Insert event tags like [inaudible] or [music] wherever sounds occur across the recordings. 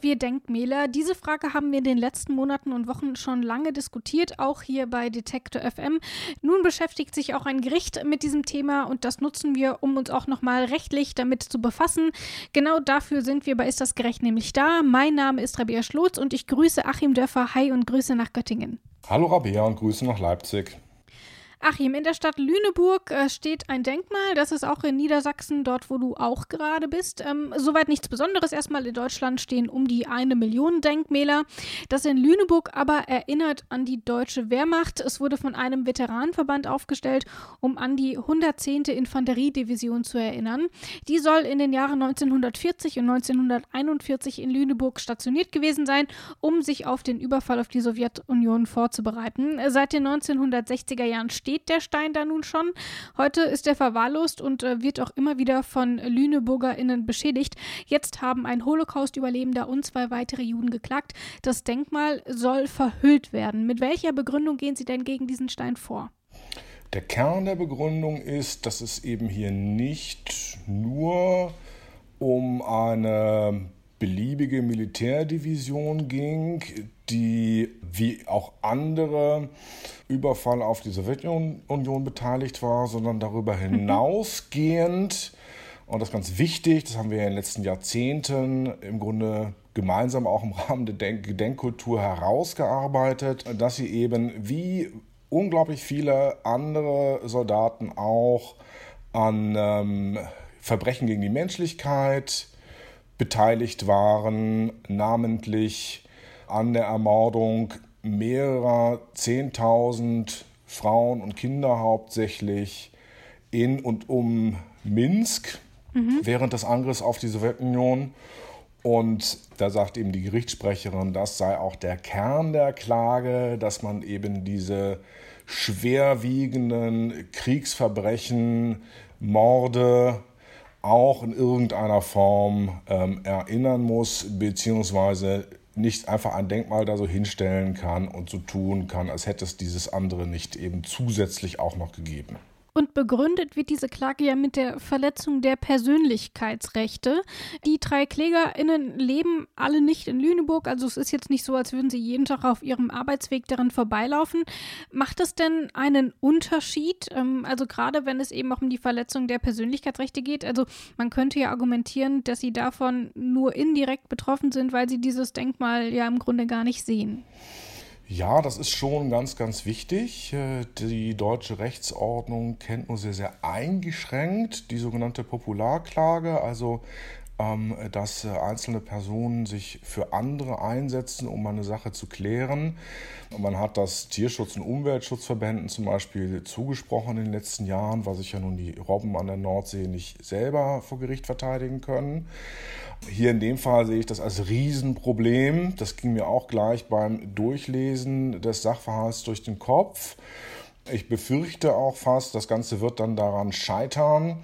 wir Denkmäler? Diese Frage haben wir in den letzten Monaten und Wochen schon lange diskutiert, auch hier bei Detektor FM. Nun beschäftigt sich auch ein Gericht mit diesem Thema und das nutzen wir, um uns auch nochmal rechtlich damit zu befassen. Genau dafür sind wir bei Ist das gerecht nämlich da. Mein Name ist Rabea Schlotz und ich grüße Achim Dörfer. Hi und Grüße nach Göttingen. Hallo Rabea und Grüße nach Leipzig. Achim, in der Stadt Lüneburg äh, steht ein Denkmal. Das ist auch in Niedersachsen, dort wo du auch gerade bist. Ähm, soweit nichts Besonderes. Erstmal in Deutschland stehen um die eine Million Denkmäler. Das in Lüneburg aber erinnert an die deutsche Wehrmacht. Es wurde von einem Veteranenverband aufgestellt, um an die 110. Infanteriedivision zu erinnern. Die soll in den Jahren 1940 und 1941 in Lüneburg stationiert gewesen sein, um sich auf den Überfall auf die Sowjetunion vorzubereiten. Seit den 1960er Jahren steht steht der Stein da nun schon. Heute ist er verwahrlost und äh, wird auch immer wieder von LüneburgerInnen beschädigt. Jetzt haben ein Holocaust-Überlebender und zwei weitere Juden geklagt. Das Denkmal soll verhüllt werden. Mit welcher Begründung gehen Sie denn gegen diesen Stein vor? Der Kern der Begründung ist, dass es eben hier nicht nur um eine beliebige Militärdivision ging, die wie auch andere Überfall auf die Sowjetunion beteiligt war, sondern darüber mhm. hinausgehend, und das ist ganz wichtig, das haben wir in den letzten Jahrzehnten im Grunde gemeinsam auch im Rahmen der Gedenkkultur herausgearbeitet, dass sie eben wie unglaublich viele andere Soldaten auch an ähm, Verbrechen gegen die Menschlichkeit, beteiligt waren, namentlich an der Ermordung mehrerer Zehntausend Frauen und Kinder hauptsächlich in und um Minsk mhm. während des Angriffs auf die Sowjetunion. Und da sagt eben die Gerichtssprecherin, das sei auch der Kern der Klage, dass man eben diese schwerwiegenden Kriegsverbrechen, Morde, auch in irgendeiner Form ähm, erinnern muss, beziehungsweise nicht einfach ein Denkmal da so hinstellen kann und so tun kann, als hätte es dieses andere nicht eben zusätzlich auch noch gegeben. Und begründet wird diese Klage ja mit der Verletzung der Persönlichkeitsrechte. Die drei KlägerInnen leben alle nicht in Lüneburg, also es ist jetzt nicht so, als würden sie jeden Tag auf ihrem Arbeitsweg daran vorbeilaufen. Macht es denn einen Unterschied? Ähm, also gerade wenn es eben auch um die Verletzung der Persönlichkeitsrechte geht. Also man könnte ja argumentieren, dass sie davon nur indirekt betroffen sind, weil sie dieses Denkmal ja im Grunde gar nicht sehen. Ja, das ist schon ganz, ganz wichtig. Äh, die deutsche Rechtsordnung kennt nur sehr, sehr eingeschränkt die sogenannte Popularklage, also dass äh, einzelne Personen sich für andere einsetzen, um eine Sache zu klären. Man hat das Tierschutz- und Umweltschutzverbänden zum Beispiel zugesprochen in den letzten Jahren, weil sich ja nun die Robben an der Nordsee nicht selber vor Gericht verteidigen können. Hier in dem Fall sehe ich das als Riesenproblem. Das ging mir auch gleich beim Durchlesen des Sachverhalts durch den Kopf. Ich befürchte auch fast, das Ganze wird dann daran scheitern.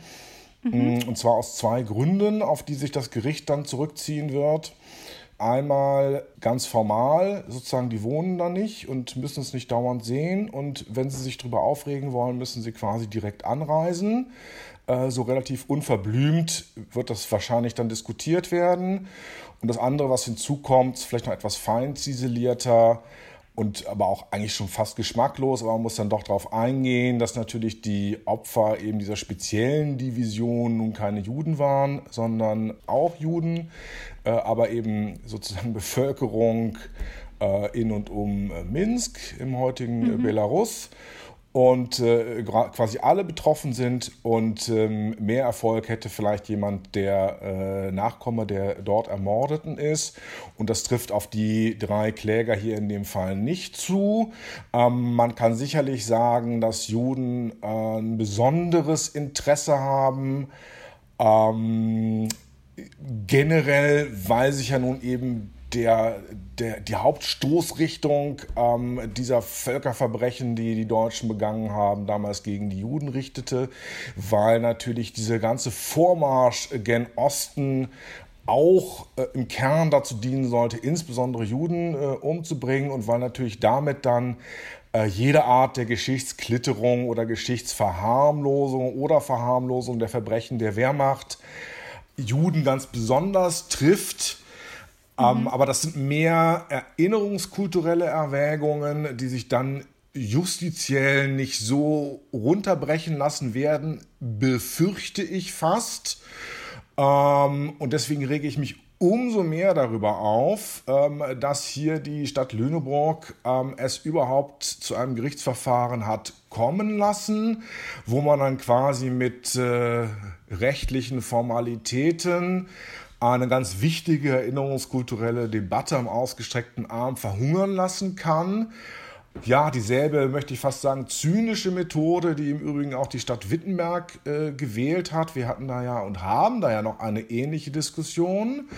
Mhm. Und zwar aus zwei Gründen, auf die sich das Gericht dann zurückziehen wird. Einmal ganz formal, sozusagen, die wohnen da nicht und müssen es nicht dauernd sehen. Und wenn sie sich darüber aufregen wollen, müssen sie quasi direkt anreisen. Äh, so relativ unverblümt wird das wahrscheinlich dann diskutiert werden. Und das andere, was hinzukommt, vielleicht noch etwas fein ziselierter und aber auch eigentlich schon fast geschmacklos, aber man muss dann doch darauf eingehen, dass natürlich die Opfer eben dieser speziellen Division nun keine Juden waren, sondern auch Juden, äh, aber eben sozusagen [laughs] Bevölkerung äh, in und um Minsk im heutigen mhm. Belarus und äh, quasi alle betroffen sind und ähm, mehr Erfolg hätte vielleicht jemand, der äh, Nachkomme der dort Ermordeten ist. Und das trifft auf die drei Kläger hier in dem Fall nicht zu. Ähm, man kann sicherlich sagen, dass Juden äh, ein besonderes Interesse haben. Ähm, generell, weil sich ja nun eben der, der, die Hauptstoßrichtung ähm, dieser Völkerverbrechen, die die Deutschen begangen haben, damals gegen die Juden richtete, weil natürlich dieser ganze Vormarsch gen Osten auch äh, im Kern dazu dienen sollte, insbesondere Juden äh, umzubringen und weil natürlich damit dann äh, jede Art der Geschichtsklitterung oder Geschichtsverharmlosung oder Verharmlosung der Verbrechen der Wehrmacht Juden ganz besonders trifft. Ähm, mhm. aber das sind mehr erinnerungskulturelle Erwägungen, die sich dann justiziell nicht so runterbrechen lassen werden, befürchte ich fast. Ähm, und deswegen rege ich mich umso mehr darüber auf, ähm, dass hier die Stadt Lüneburg ähm, es überhaupt zu einem Gerichtsverfahren hat kommen lassen, wo man dann quasi mit äh, rechtlichen Formalitäten eine ganz wichtige erinnerungskulturelle Debatte am ausgestreckten Arm verhungern lassen kann ja, dieselbe, möchte ich fast sagen, zynische Methode, die im Übrigen auch die Stadt Wittenberg äh, gewählt hat. Wir hatten da ja und haben da ja noch eine ähnliche Diskussion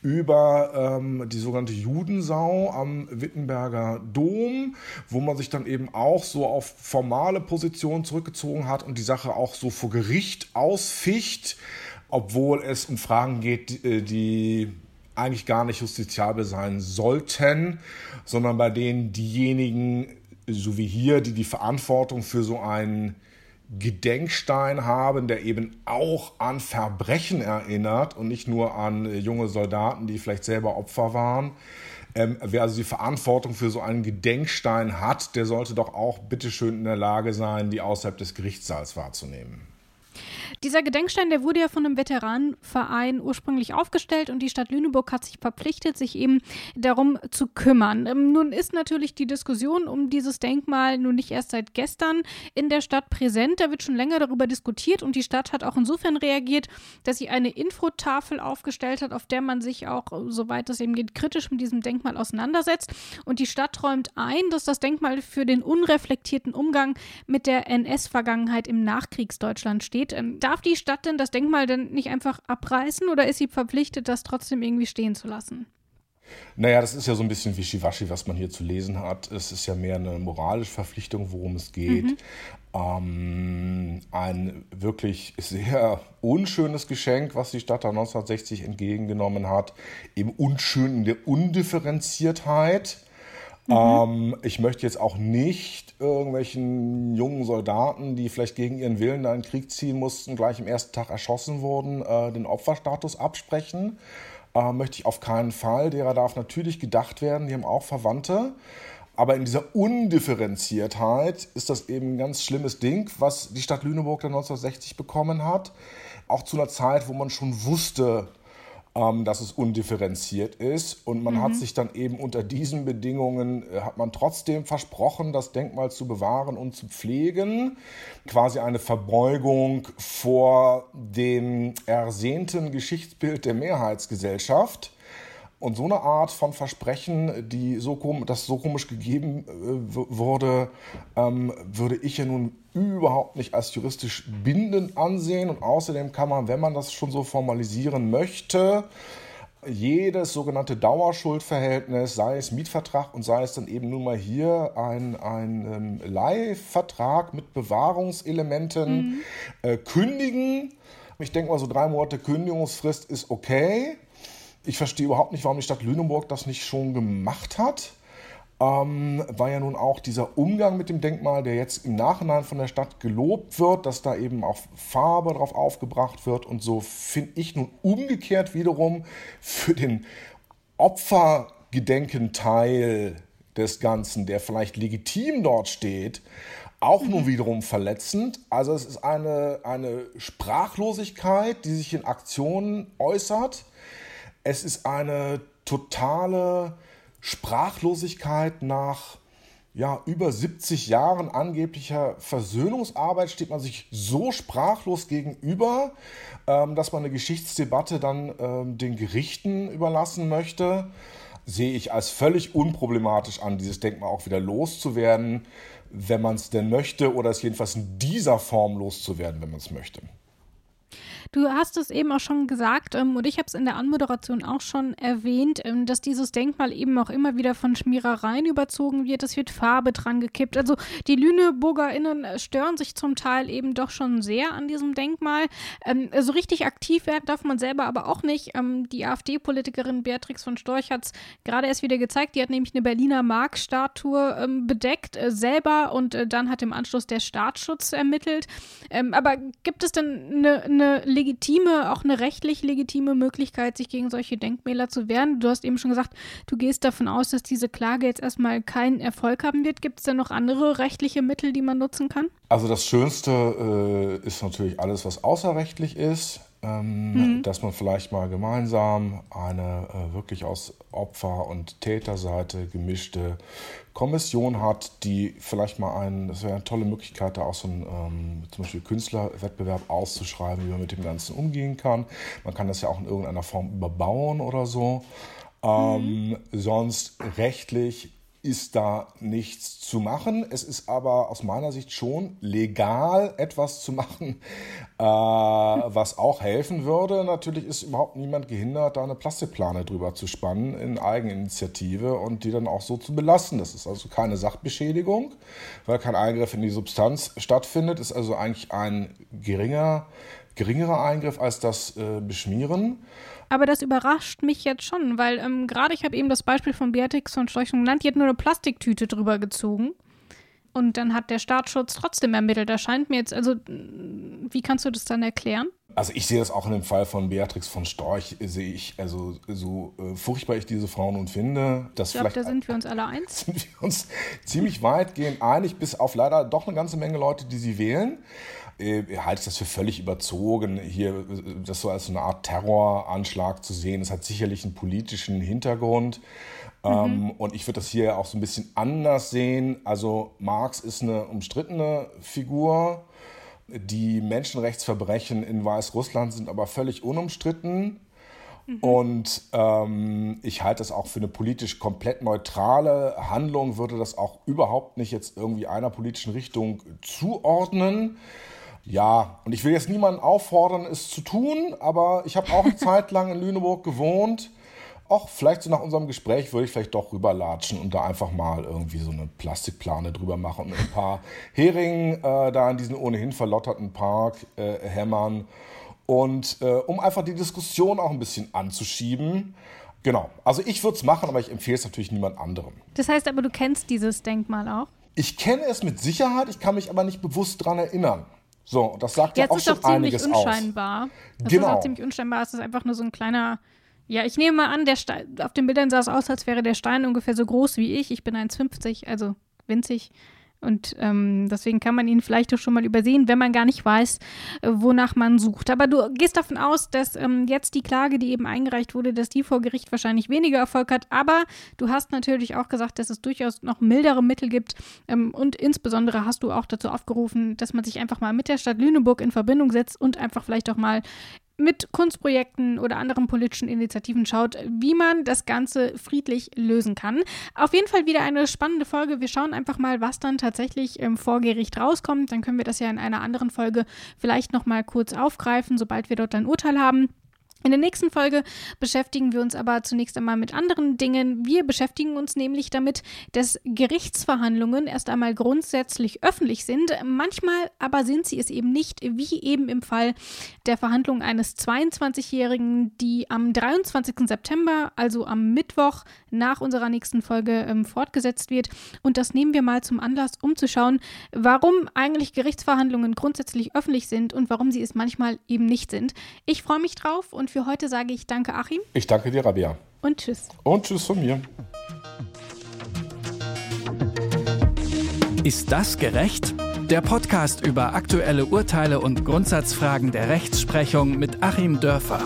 über ähm, die sogenannte Judensau am Wittenberger Dom, wo man sich dann eben auch so auf formale Positionen zurückgezogen hat und die Sache auch so vor Gericht ausficht, obwohl es um Fragen geht, die, äh, die eigentlich gar nicht justiziabel sein sollten, sondern bei denen diejenigen, so wie hier, die die Verantwortung für so einen Gedenkstein haben, der eben auch an Verbrechen erinnert und nicht nur an junge Soldaten, die vielleicht selber Opfer waren. Ähm, wer also die Verantwortung für so einen Gedenkstein hat, der sollte doch auch bitteschön in der Lage sein, die außerhalb des Gerichtssaals wahrzunehmen. Dieser Gedenkstein, der wurde ja von einem Veteranenverein ursprünglich aufgestellt und die Stadt Lüneburg hat sich verpflichtet, sich eben darum zu kümmern. Ähm, nun ist natürlich die Diskussion um dieses Denkmal nun nicht erst seit gestern in der Stadt präsent. Da wird schon länger darüber diskutiert und die Stadt hat auch insofern reagiert, dass sie eine Infotafel aufgestellt hat, auf der man sich auch, soweit es eben geht, kritisch mit diesem Denkmal auseinandersetzt. Und die Stadt räumt ein, dass das Denkmal für den unreflektierten Umgang mit der NS-Vergangenheit im Nachkriegsdeutschland steht. Ähm, darf die Stadt denn das Denkmal denn nicht einfach abreißen oder ist sie verpflichtet, das trotzdem irgendwie stehen zu lassen? Naja, das ist ja so ein bisschen wischiwaschi, was man hier zu lesen hat. Es ist ja mehr eine moralische Verpflichtung, worum es geht. Mhm. Ähm, ein wirklich sehr unschönes Geschenk, was die Stadt da 1960 entgegengenommen hat. Eben unschön in der Undifferenziertheit. Mhm. Ähm, ich möchte jetzt auch nicht irgendwelchen jungen Soldaten, die vielleicht gegen ihren Willen da in den Krieg ziehen mussten, gleich im ersten Tag erschossen wurden, äh, den Opferstatus absprechen. Äh, möchte ich auf keinen Fall. Derer darf natürlich gedacht werden, die haben auch Verwandte. Aber in dieser Undifferenziertheit ist das eben ein ganz schlimmes Ding, was die Stadt Lüneburg dann 1960 bekommen hat. Auch zu einer Zeit, wo man schon wusste, ähm, dass es undifferenziert ist. Und man mhm. hat sich dann eben unter diesen Bedingungen, äh, hat man trotzdem versprochen, das Denkmal zu bewahren und zu pflegen. Quasi eine Verbeugung vor dem ersehnten Geschichtsbild der Mehrheitsgesellschaft. Und so eine Art von Versprechen, die so das so komisch gegeben äh, wurde, ähm, würde ich ja nun überhaupt nicht als juristisch bindend ansehen. Und außerdem kann man, wenn man das schon so formalisieren möchte, jedes sogenannte Dauerschuldverhältnis, sei es Mietvertrag und sei es dann eben nun mal hier ein, ein ähm, Leihvertrag mit Bewahrungselementen, mhm. äh, kündigen. Ich denke mal, so drei Monate Kündigungsfrist ist okay. Ich verstehe überhaupt nicht, warum die Stadt Lüneburg das nicht schon gemacht hat. Ähm, war ja nun auch dieser Umgang mit dem Denkmal, der jetzt im Nachhinein von der Stadt gelobt wird, dass da eben auch Farbe drauf aufgebracht wird und so finde ich nun umgekehrt wiederum für den Opfergedenkenteil des Ganzen, der vielleicht legitim dort steht, auch mhm. nun wiederum verletzend. Also es ist eine, eine Sprachlosigkeit, die sich in Aktionen äußert es ist eine totale Sprachlosigkeit nach ja, über 70 Jahren angeblicher Versöhnungsarbeit steht man sich so sprachlos gegenüber, ähm, dass man eine Geschichtsdebatte dann ähm, den Gerichten überlassen möchte. Sehe ich als völlig unproblematisch an, dieses Denkmal auch wieder loszuwerden, wenn man es denn möchte, oder es jedenfalls in dieser Form loszuwerden, wenn man es möchte. Du hast es eben auch schon gesagt ähm, und ich habe es in der Anmoderation auch schon erwähnt, ähm, dass dieses Denkmal eben auch immer wieder von Schmierereien überzogen wird. Es wird Farbe dran gekippt. Also die LüneburgerInnen stören sich zum Teil eben doch schon sehr an diesem Denkmal. Ähm, so richtig aktiv werden darf man selber aber auch nicht. Ähm, die AfD-Politikerin Beatrix von Storch hat es gerade erst wieder gezeigt. Die hat nämlich eine Berliner Mark-Statue ähm, bedeckt, äh, selber und äh, dann hat im Anschluss der Staatsschutz ermittelt. Ähm, aber gibt es denn eine, eine legitime, auch eine rechtlich legitime Möglichkeit, sich gegen solche Denkmäler zu wehren? Du hast eben schon gesagt, du gehst davon aus, dass diese Klage jetzt erstmal keinen Erfolg haben wird. Gibt es denn noch andere rechtliche Mittel, die man nutzen kann? Also das Schönste äh, ist natürlich alles, was außerrechtlich ist ähm, mhm. dass man vielleicht mal gemeinsam eine äh, wirklich aus Opfer- und Täterseite gemischte Kommission hat, die vielleicht mal ein, das wäre eine tolle Möglichkeit, da auch so einen ähm, zum Beispiel Künstlerwettbewerb auszuschreiben, wie man mit dem Ganzen umgehen kann. Man kann das ja auch in irgendeiner Form überbauen oder so. Ähm, mhm. Sonst rechtlich ist da nichts zu machen. Es ist aber aus meiner Sicht schon legal, etwas zu machen, [laughs] äh, was auch helfen würde. Natürlich ist überhaupt niemand gehindert, da eine Plastikplane drüber zu spannen in Eigeninitiative und die dann auch so zu belassen. Das ist also keine Sachbeschädigung, weil kein Eingriff in die Substanz stattfindet. Ist also eigentlich ein geringer, geringerer Eingriff als das äh, Beschmieren. Aber das überrascht mich jetzt schon, weil ähm, gerade ich habe eben das Beispiel von Beatrix von Storchung genannt, die hat nur eine Plastiktüte drüber gezogen. Und dann hat der Staatsschutz trotzdem ermittelt. Da scheint mir jetzt, also, wie kannst du das dann erklären? Also ich sehe das auch in dem Fall von Beatrix von Storch, sehe ich, also so äh, furchtbar ich diese Frauen nun finde, dass ich glaube, da sind wir uns alle eins. [laughs] Sind wir uns ziemlich weitgehend einig, bis auf leider doch eine ganze Menge Leute, die sie wählen äh, halte ich das für völlig überzogen, hier das so als so eine Art Terroranschlag zu sehen. Es hat sicherlich einen politischen Hintergrund. Mhm. Ähm, und ich würde das hier auch so ein bisschen anders sehen. Also Marx ist eine umstrittene Figur. Die Menschenrechtsverbrechen in Weißrussland sind aber völlig unumstritten. Mhm. Und ähm, ich halte das auch für eine politisch komplett neutrale Handlung, würde das auch überhaupt nicht jetzt irgendwie einer politischen Richtung zuordnen. Ja, und ich will jetzt niemanden auffordern, es zu tun, aber ich habe auch eine [laughs] Zeit lang in Lüneburg gewohnt. Auch vielleicht so nach unserem Gespräch würde ich vielleicht doch rüberlatschen und da einfach mal irgendwie so eine Plastikplane drüber machen und ein paar [laughs] Heringen äh, da in diesen ohnehin verlotterten Park äh, hämmern. Und äh, um einfach die Diskussion auch ein bisschen anzuschieben. Genau, also ich würde es machen, aber ich empfehle es natürlich niemand anderem. Das heißt aber, du kennst dieses Denkmal auch? Ich kenne es mit Sicherheit, ich kann mich aber nicht bewusst daran erinnern. So, das sagt Jetzt ja auch schon einiges aus. Jetzt ist auch ziemlich unscheinbar. Das genau. ist auch ziemlich unscheinbar. Es ist einfach nur so ein kleiner. Ja, ich nehme mal an, der Stein, auf den Bildern sah es aus, als wäre der Stein ungefähr so groß wie ich. Ich bin 1,50, also winzig. Und ähm, deswegen kann man ihn vielleicht auch schon mal übersehen, wenn man gar nicht weiß, äh, wonach man sucht. Aber du gehst davon aus, dass ähm, jetzt die Klage, die eben eingereicht wurde, dass die vor Gericht wahrscheinlich weniger Erfolg hat. Aber du hast natürlich auch gesagt, dass es durchaus noch mildere Mittel gibt. Ähm, und insbesondere hast du auch dazu aufgerufen, dass man sich einfach mal mit der Stadt Lüneburg in Verbindung setzt und einfach vielleicht auch mal mit Kunstprojekten oder anderen politischen Initiativen schaut, wie man das Ganze friedlich lösen kann. Auf jeden Fall wieder eine spannende Folge. Wir schauen einfach mal, was dann tatsächlich ähm, vor Gericht rauskommt. Dann können wir das ja in einer anderen Folge vielleicht nochmal kurz aufgreifen, sobald wir dort ein Urteil haben. In der nächsten Folge beschäftigen wir uns aber zunächst einmal mit anderen Dingen. Wir beschäftigen uns nämlich damit, dass Gerichtsverhandlungen erst einmal grundsätzlich öffentlich sind. Manchmal aber sind sie es eben nicht, wie eben im Fall der Verhandlung eines 22-Jährigen, die am 23. September, also am Mittwoch nach unserer nächsten Folge ähm, fortgesetzt wird. Und das nehmen wir mal zum Anlass, um zu schauen, warum eigentlich Gerichtsverhandlungen grundsätzlich öffentlich sind und warum sie es manchmal eben nicht sind. Ich freue mich drauf und und für heute sage ich danke, Achim. Ich danke dir, Rabia. Und tschüss. Und tschüss von mir. Ist das gerecht? Der Podcast über aktuelle Urteile und Grundsatzfragen der Rechtsprechung mit Achim Dörfer.